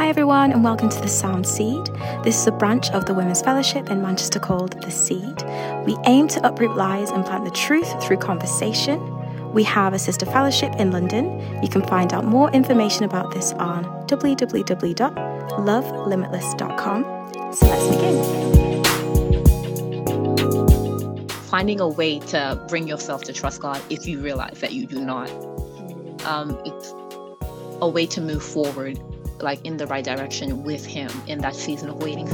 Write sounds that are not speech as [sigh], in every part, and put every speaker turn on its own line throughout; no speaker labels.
Hi, everyone, and welcome to the Sound Seed. This is a branch of the Women's Fellowship in Manchester called The Seed. We aim to uproot lies and plant the truth through conversation. We have a sister fellowship in London. You can find out more information about this on www.lovelimitless.com. So let's
begin. Finding a way to bring yourself to trust God if you realize that you do not. Um, it's a way to move forward like in the right direction with him in that season of waiting.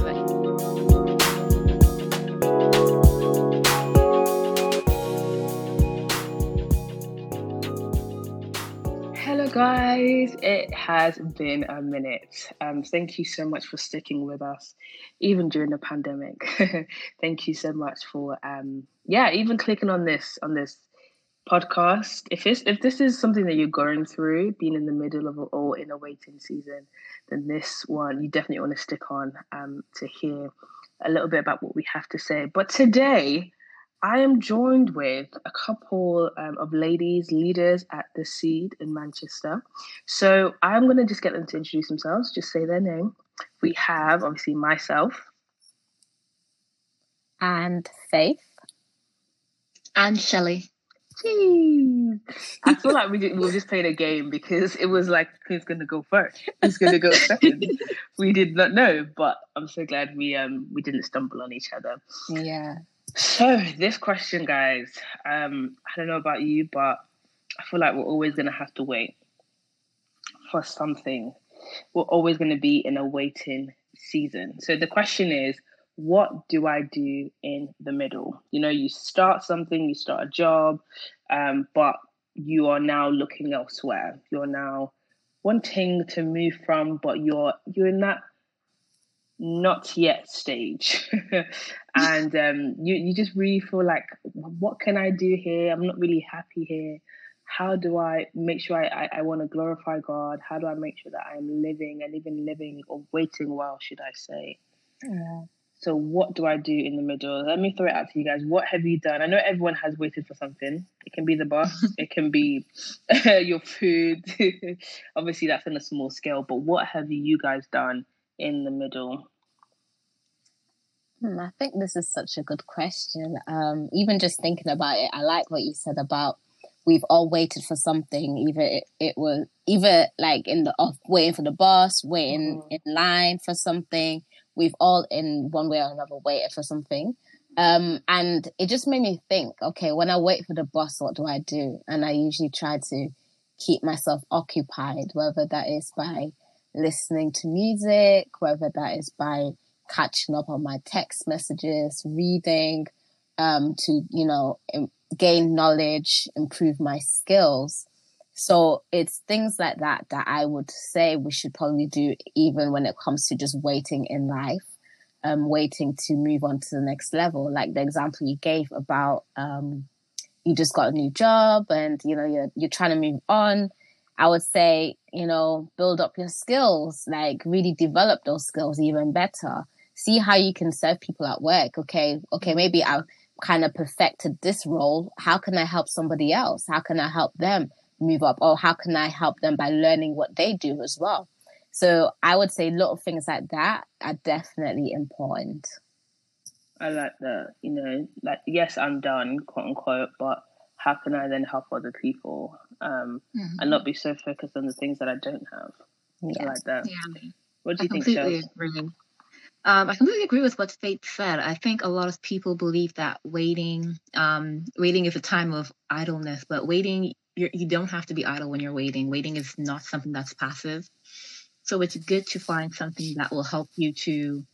Hello, guys. It has been a minute. Um, thank you so much for sticking with us, even during the pandemic. [laughs] thank you so much for, um, yeah, even clicking on this on this podcast. If this if this is something that you're going through, being in the middle of it all in a waiting season, then this one you definitely want to stick on um, to hear a little bit about what we have to say. But today, I am joined with a couple um, of ladies leaders at the Seed in Manchester. So I'm going to just get them to introduce themselves, just say their name. We have obviously myself
and Faith
and Shelley.
I feel like we, did, we were just playing a game because it was like, who's going to go first? Who's going to go second? [laughs] we did not know, but I'm so glad we um we didn't stumble on each other.
Yeah.
So this question, guys, um, I don't know about you, but I feel like we're always going to have to wait for something. We're always going to be in a waiting season. So the question is, what do I do in the middle? You know, you start something, you start a job, um, but you are now looking elsewhere. You're now wanting to move from, but you're you're in that not yet stage, [laughs] and um, you you just really feel like, what can I do here? I'm not really happy here. How do I make sure I, I, I want to glorify God? How do I make sure that I'm living and even living or waiting well, should I say? Yeah. So what do I do in the middle? Let me throw it out to you guys. What have you done? I know everyone has waited for something. It can be the bus, [laughs] it can be [laughs] your food. [laughs] Obviously, that's on a small scale. But what have you guys done in the middle?
Hmm, I think this is such a good question. Um, even just thinking about it, I like what you said about we've all waited for something. Either it, it was either like in the off waiting for the bus, waiting mm-hmm. in line for something we've all in one way or another waited for something. Um, and it just made me think, okay, when I wait for the bus, what do I do? And I usually try to keep myself occupied, whether that is by listening to music, whether that is by catching up on my text messages, reading, um, to, you know, gain knowledge, improve my skills. So it's things like that that I would say we should probably do even when it comes to just waiting in life, um, waiting to move on to the next level. Like the example you gave about um, you just got a new job and you know you're you're trying to move on. I would say you know build up your skills, like really develop those skills even better. See how you can serve people at work. Okay, okay, maybe I've kind of perfected this role. How can I help somebody else? How can I help them? Move up or how can I help them by learning what they do as well. So I would say little things like that are definitely important.
I like that. You know, like yes, I'm done, quote unquote, but how can I then help other people um, mm-hmm. and not be so focused on the things that I don't have? Yeah. I like that. Yeah. What do you I think, completely agree.
Um, I completely agree with what Faith said. I think a lot of people believe that waiting, um, waiting is a time of idleness, but waiting you're, you don't have to be idle when you're waiting. Waiting is not something that's passive. So it's good to find something that will help you to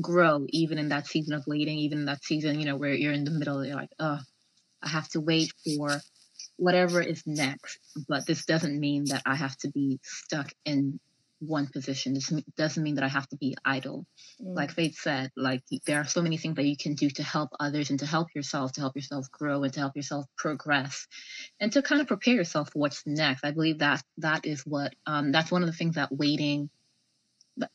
grow even in that season of waiting, even in that season, you know, where you're in the middle, you're like, oh, I have to wait for whatever is next. But this doesn't mean that I have to be stuck in one position. This doesn't mean that I have to be idle. Mm. Like Faith said, like there are so many things that you can do to help others and to help yourself, to help yourself grow and to help yourself progress, and to kind of prepare yourself for what's next. I believe that that is what um, that's one of the things that waiting,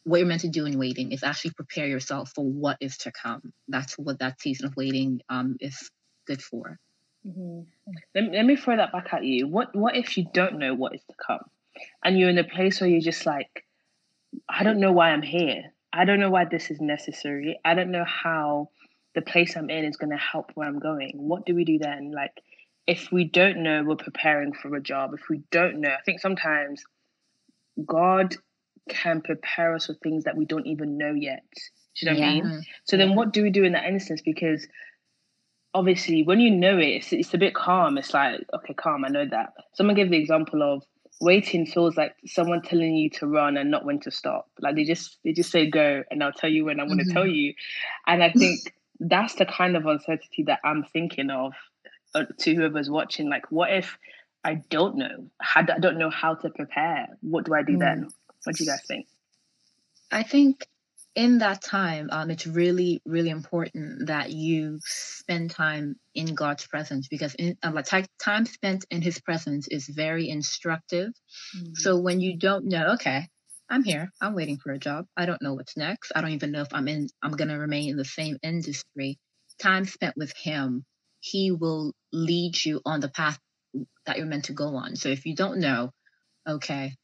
what you're meant to do in waiting is actually prepare yourself for what is to come. That's what that season of waiting um, is good for.
Mm-hmm. Let, let me throw that back at you. What what if you don't know what is to come? And you're in a place where you're just like I don't know why I'm here. I don't know why this is necessary. I don't know how the place I'm in is going to help where I'm going. What do we do then? Like, if we don't know, we're preparing for a job. If we don't know, I think sometimes God can prepare us for things that we don't even know yet. Do you know what I mean? Mm-hmm. So then, what do we do in that instance? Because obviously, when you know it, it's, it's a bit calm. It's like, okay, calm. I know that. Someone gave the example of waiting feels like someone telling you to run and not when to stop. Like they just they just say go, and I'll tell you when I want to mm-hmm. tell you. And I think that's the kind of uncertainty that I'm thinking of uh, to whoever's watching. Like, what if I don't know? How, I don't know how to prepare. What do I do mm. then? What do you guys think?
I think in that time, um, it's really, really important that you spend time in God's presence because in, um, time spent in His presence is very instructive. Mm-hmm. So when you don't know, okay, I'm here, I'm waiting for a job. I don't know what's next. I don't even know if I'm in. I'm gonna remain in the same industry. Time spent with Him, He will lead you on the path that you're meant to go on. So if you don't know, okay,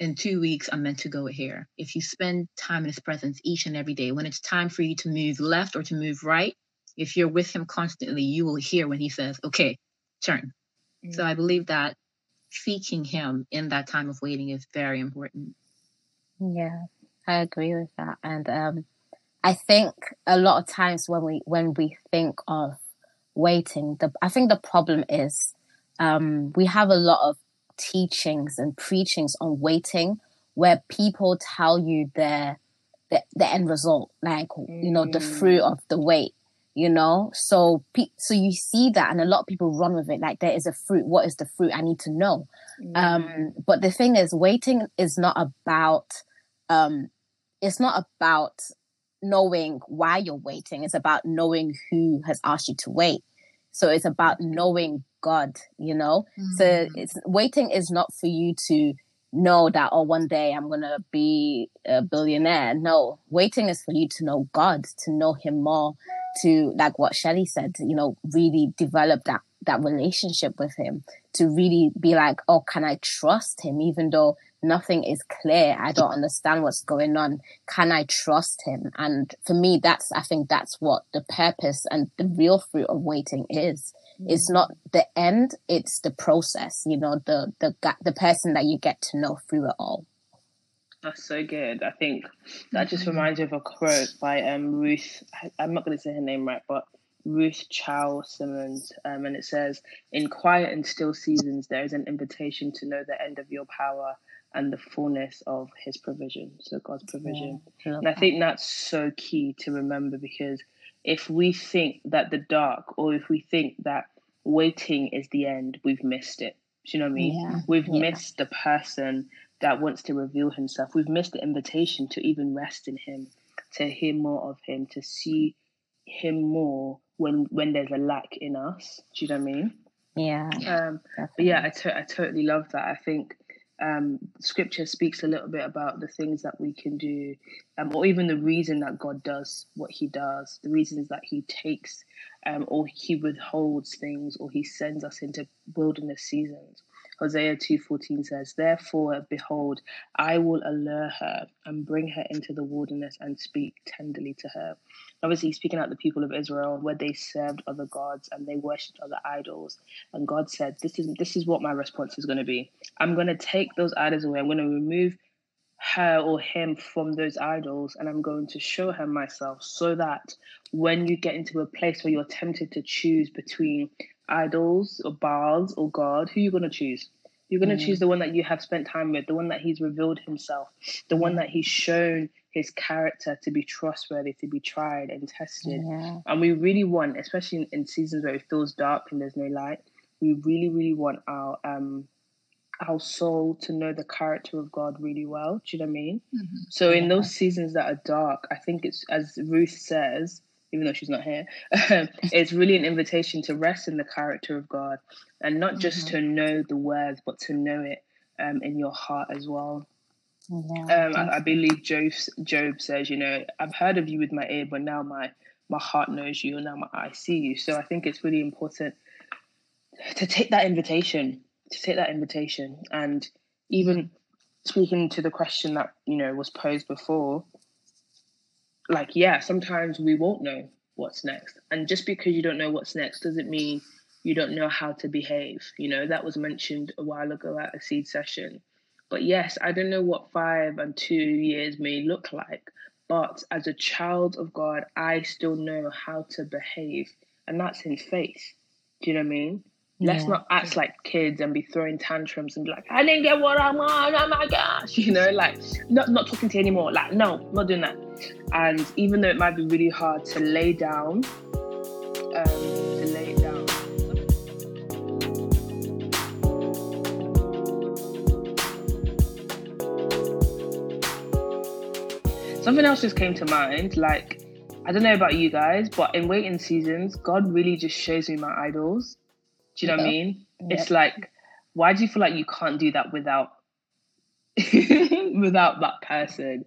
in two weeks, I'm meant to go here. If you spend time in his presence each and every day, when it's time for you to move left or to move right, if you're with him constantly, you will hear when he says, okay, turn. Mm-hmm. So I believe that seeking him in that time of waiting is very important.
Yeah, I agree with that. And um, I think a lot of times when we when we think of waiting, the I think the problem is um, we have a lot of teachings and preachings on waiting where people tell you the the, the end result like mm. you know the fruit of the wait you know? So so you see that and a lot of people run with it like there is a fruit. What is the fruit? I need to know. Mm. um but the thing is waiting is not about um it's not about knowing why you're waiting. It's about knowing who has asked you to wait so it's about knowing God, you know? Mm-hmm. So it's waiting is not for you to know that, oh, one day I'm going to be a billionaire. No, waiting is for you to know God, to know Him more, to, like what Shelly said, you know, really develop that, that relationship with Him, to really be like, oh, can I trust Him, even though nothing is clear. I don't understand what's going on. Can I trust him? And for me, that's, I think that's what the purpose and the real fruit of waiting is. Mm. It's not the end, it's the process, you know, the, the, the person that you get to know through it all.
That's so good. I think that just mm-hmm. reminds me of a quote by um, Ruth. I'm not going to say her name right, but Ruth Chou Simmons, um, and it says, "In quiet and still seasons, there is an invitation to know the end of your power and the fullness of his provision. So God's provision. Yeah, and I think that's so key to remember because if we think that the dark or if we think that waiting is the end, we've missed it. Do you know what I mean? Yeah, we've yeah. missed the person that wants to reveal himself. We've missed the invitation to even rest in him, to hear more of him, to see him more when when there's a lack in us. Do you know what I mean?
Yeah.
Um, but yeah, I, to- I totally love that. I think um, scripture speaks a little bit about the things that we can do, um, or even the reason that God does what He does, the reasons that He takes um, or He withholds things, or He sends us into wilderness seasons. Hosea 2:14 says, "Therefore behold, I will allure her and bring her into the wilderness and speak tenderly to her." Obviously, speaking out the people of Israel where they served other gods and they worshipped other idols, and God said, "This is this is what my response is going to be. I'm going to take those idols away. I'm going to remove her or him from those idols and I'm going to show her myself so that when you get into a place where you're tempted to choose between idols or Baals or God, who are you going to choose? You're going to mm. choose the one that you have spent time with, the one that He's revealed Himself, the one that He's shown His character to be trustworthy, to be tried and tested. Yeah. And we really want, especially in, in, seasons where it feels dark and there's no light, we really, really want our um our soul to know the character of God really well. Do you know what I mean? Mm-hmm. So in those seasons that are dark, I think it's as Ruth says, even though she's not here, it's really an invitation to rest in the character of God and not just mm-hmm. to know the words, but to know it um, in your heart as well. Yeah, um, I, I, believe Job, Job says, you know, I've heard of you with my ear, but now my my heart knows you, and now my eye see you. So I think it's really important to take that invitation, to take that invitation, and even speaking to the question that you know was posed before like yeah sometimes we won't know what's next. And just because you don't know what's next doesn't mean you don't know how to behave. You know that was mentioned a while ago at a seed session. But yes i don't know what five and two years may look like but as a child of god i still know how to behave and that's in faith. Do you know what i mean Let's not act like kids and be throwing tantrums and be like, I didn't get what I want. Oh my gosh. [laughs] You know, like not not talking to you anymore. Like, no, not doing that. And even though it might be really hard to lay down, um, to lay down. Something else just came to mind. Like, I don't know about you guys, but in waiting seasons, God really just shows me my idols do you know what I mean? It's like, why do you feel like you can't do that without [laughs] without that person?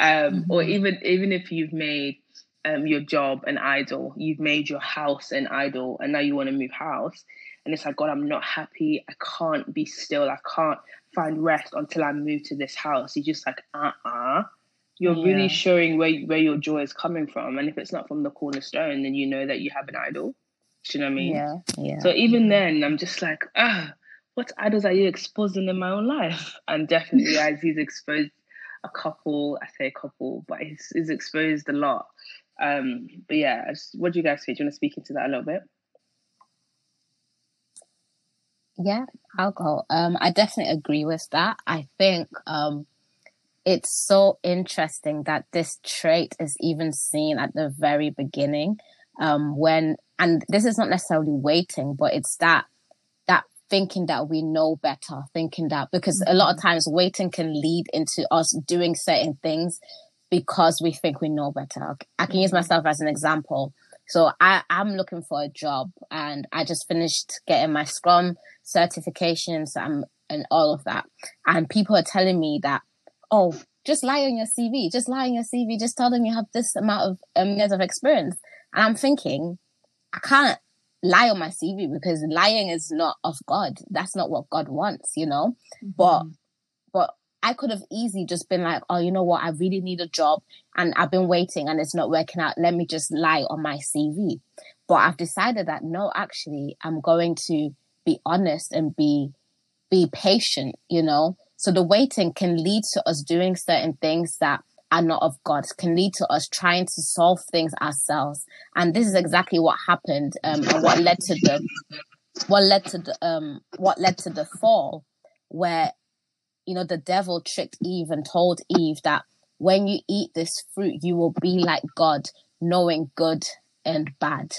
Um, mm-hmm. Or even even if you've made um, your job an idol, you've made your house an idol, and now you want to move house, and it's like, God, I'm not happy. I can't be still. I can't find rest until I move to this house. You're just like, uh uh-uh. uh. you are yeah. really showing where where your joy is coming from, and if it's not from the cornerstone, then you know that you have an idol. Do you know what I mean?
Yeah, yeah.
So even then, I'm just like, ah, what idols are you exposing in my own life? [laughs] And definitely, [laughs] as he's exposed a couple, I say a couple, but he's, he's exposed a lot. Um, but yeah, just, what do you guys think? Do you want to speak into that a little bit?
Yeah, I'll go. Um, I definitely agree with that. I think um, it's so interesting that this trait is even seen at the very beginning um, when and this is not necessarily waiting, but it's that that thinking that we know better, thinking that because mm-hmm. a lot of mm-hmm. times waiting can lead into us doing certain things because we think we know better. I can use mm-hmm. myself as an example. So I, I'm looking for a job and I just finished getting my Scrum certifications and, and all of that. And people are telling me that, oh, just lie on your CV, just lie on your CV, just tell them you have this amount of um, years of experience. And I'm thinking, I can't lie on my CV because lying is not of God. That's not what God wants, you know? Mm-hmm. But but I could have easily just been like, oh, you know what? I really need a job and I've been waiting and it's not working out. Let me just lie on my CV. But I've decided that no, actually, I'm going to be honest and be be patient, you know? So the waiting can lead to us doing certain things that are not of God can lead to us trying to solve things ourselves. And this is exactly what happened um, and what led to the what led to the um what led to the fall where you know the devil tricked Eve and told Eve that when you eat this fruit you will be like God knowing good and bad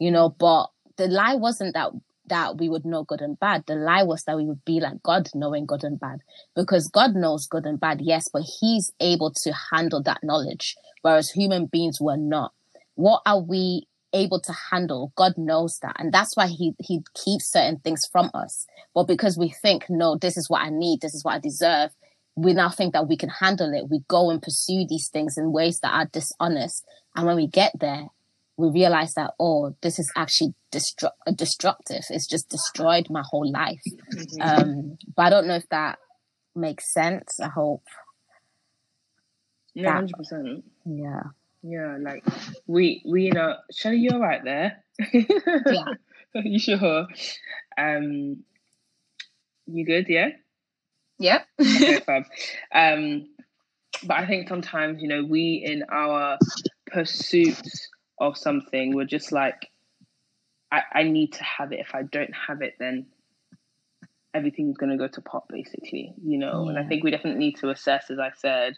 you know but the lie wasn't that that we would know good and bad. The lie was that we would be like God knowing good and bad because God knows good and bad, yes, but he's able to handle that knowledge, whereas human beings were not. What are we able to handle? God knows that. And that's why he, he keeps certain things from us. But because we think, no, this is what I need, this is what I deserve, we now think that we can handle it. We go and pursue these things in ways that are dishonest. And when we get there, we realize that oh this is actually destru- destructive. It's just destroyed my whole life. Mm-hmm. um but i don't know if that makes sense. I hope
yeah 100%
yeah.
Yeah like we we you know Shelly, you're right there. Yeah. [laughs] You sure? Um you good yeah?
Yeah
okay, [laughs] um but i think sometimes you know we in our pursuits of something, we're just like, I, I need to have it. If I don't have it, then everything's going to go to pot, basically, you know. Yeah. And I think we definitely need to assess, as I said,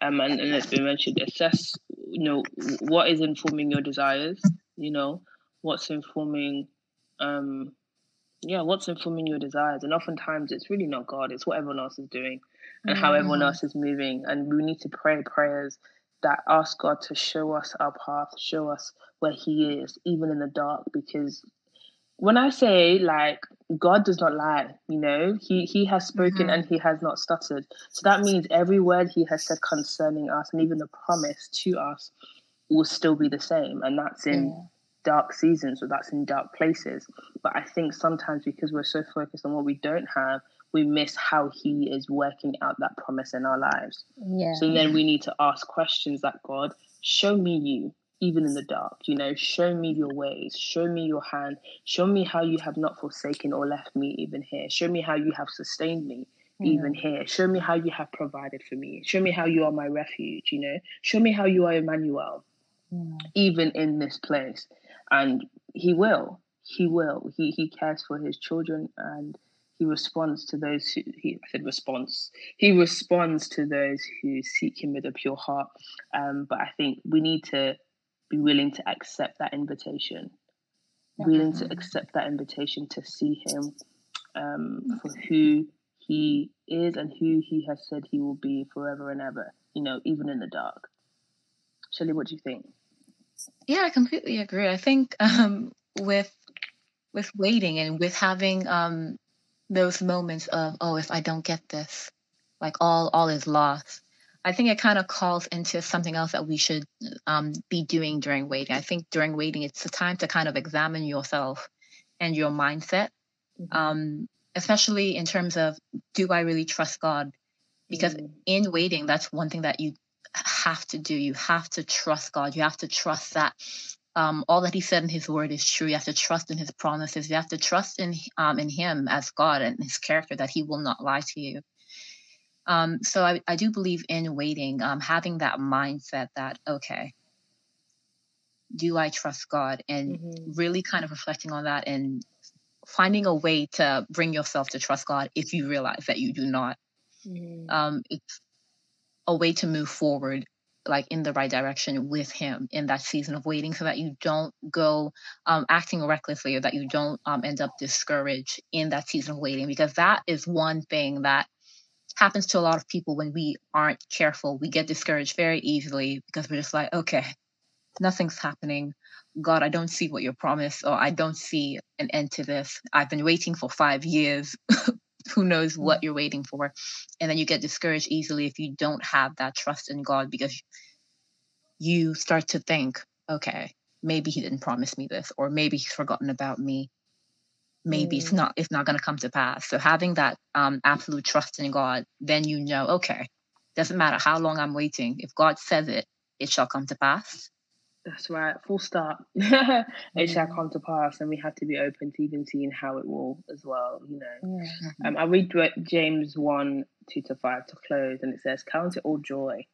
um, and, and it's been mentioned, assess, you know, what is informing your desires, you know, what's informing, um, yeah, what's informing your desires. And oftentimes it's really not God, it's what everyone else is doing and how everyone else is moving. And we need to pray prayers that ask God to show us our path, show us where He is, even in the dark. Because when I say like God does not lie, you know, He He has spoken mm-hmm. and He has not stuttered. So that means every word He has said concerning us, and even the promise to us, will still be the same. And that's in yeah. dark seasons, or that's in dark places. But I think sometimes because we're so focused on what we don't have, we miss how He is working out that promise in our lives.
Yeah.
So then we need to ask questions like God, show me you, even in the dark. You know, show me your ways, show me your hand, show me how you have not forsaken or left me even here. Show me how you have sustained me even here. Show me how you have provided for me. Show me how you are my refuge, you know. Show me how you are Emmanuel,
Yeah.
even in this place. And he will. He will. He he cares for his children and he responds to those who he I said response. He responds to those who seek him with a pure heart. Um, but I think we need to be willing to accept that invitation. Willing to accept that invitation to see him um, for who he is and who he has said he will be forever and ever, you know, even in the dark. Shelley, what do you think?
Yeah, I completely agree. I think um, with with waiting and with having um, those moments of oh, if I don't get this, like all all is lost. I think it kind of calls into something else that we should um, be doing during waiting. I think during waiting, it's a time to kind of examine yourself and your mindset, um, especially in terms of do I really trust God? Because
Mm.
in waiting, that's one thing that you have to do. You have to trust God. You have to trust that um, all that He said in His Word is true. You have to trust in His promises. You have to trust in um, in Him as God and His character that He will not lie to you. Um, so I, I do believe in waiting, um, having that mindset that okay, do I trust God, and
Mhm.
really kind of reflecting on that and finding a way to bring yourself to trust God if you realize that you do not
Mhm.
um, it's a way to move forward like in the right direction with him in that season of waiting so that you don't go um, acting recklessly or that you don't um, end up discouraged in that season of waiting because that is one thing that happens to a lot of people when we aren't careful. We get discouraged very easily because we're just like okay nothing's happening. God i don't see what you promised or i don't see an end to this. I've been waiting for five years [laughs] who knows what you're waiting for. And then you get discouraged easily if you don't have that trust in god because you start to think okay maybe he didn't promise me this or maybe he's forgotten about me. Maybe it's
Mm.
not it's not going to come to pass. So having that um, absolute trust in god then you know okay doesn't matter how long i'm waiting. If god says it it shall come to pass
That's right. Full stop. [laughs] it shall
Mm.
come to pass, and we have to be open to even seeing how it will as well. You know.
Yeah.
Um, I read James 1 2 to 5 to close, and it says, Count it all joy.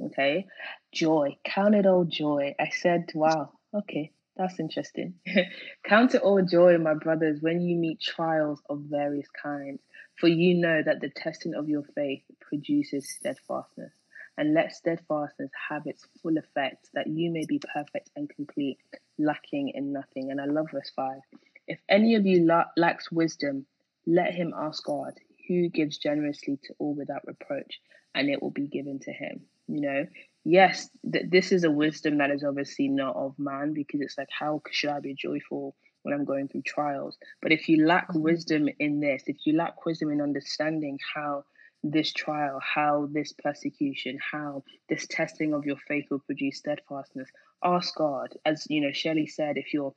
Okay? Joy. Count it all joy. I said, Wow, okay, that's interesting. [laughs] Count it all joy, my brothers, when you meet trials of various kinds, for you know that the testing of your faith produces steadfastness. And let steadfastness have its full effect, that you may be perfect and complete, lacking in nothing. And I love verse 5. If any of you la- lacks wisdom, let him ask God, who gives generously to all without reproach, and it will be given to him. You know, yes, th- this is a wisdom that is obviously not of man because it's like, how should I be joyful when I'm going through trials? But if you lack mm-hmm. wisdom in this, if you lack wisdom in understanding how this trial, how this persecution, how this testing of your faith will produce steadfastness, ask God. As you know, Shelley said, if you're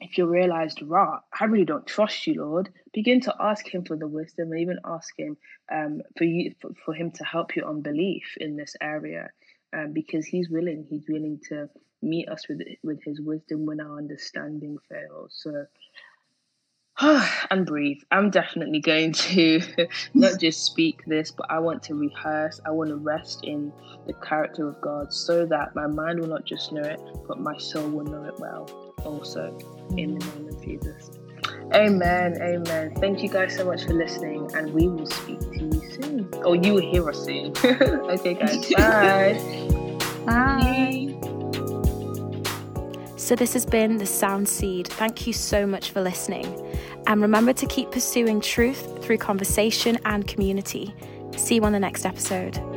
if you're realized, rah, I really don't trust you, Lord, begin to ask Him for the wisdom and even ask Him um, for you for, for Him to help you on belief in this area, um, because He's willing. He's willing to meet us with with His wisdom when our understanding fails. So. [sighs] and breathe. I'm definitely going to [laughs] not just speak this, but I want to rehearse. I want to rest in the character of God so that my mind will not just know it, but my soul will know it well also in the name of Jesus. Amen. Amen. Thank you guys so much for listening, and we will speak to you soon. Or you will hear us soon. [laughs] okay, guys. [laughs] Bye.
bye
So, this has been The Sound Seed. Thank you so much for listening. And remember to keep pursuing truth through conversation and community. See you on the next episode.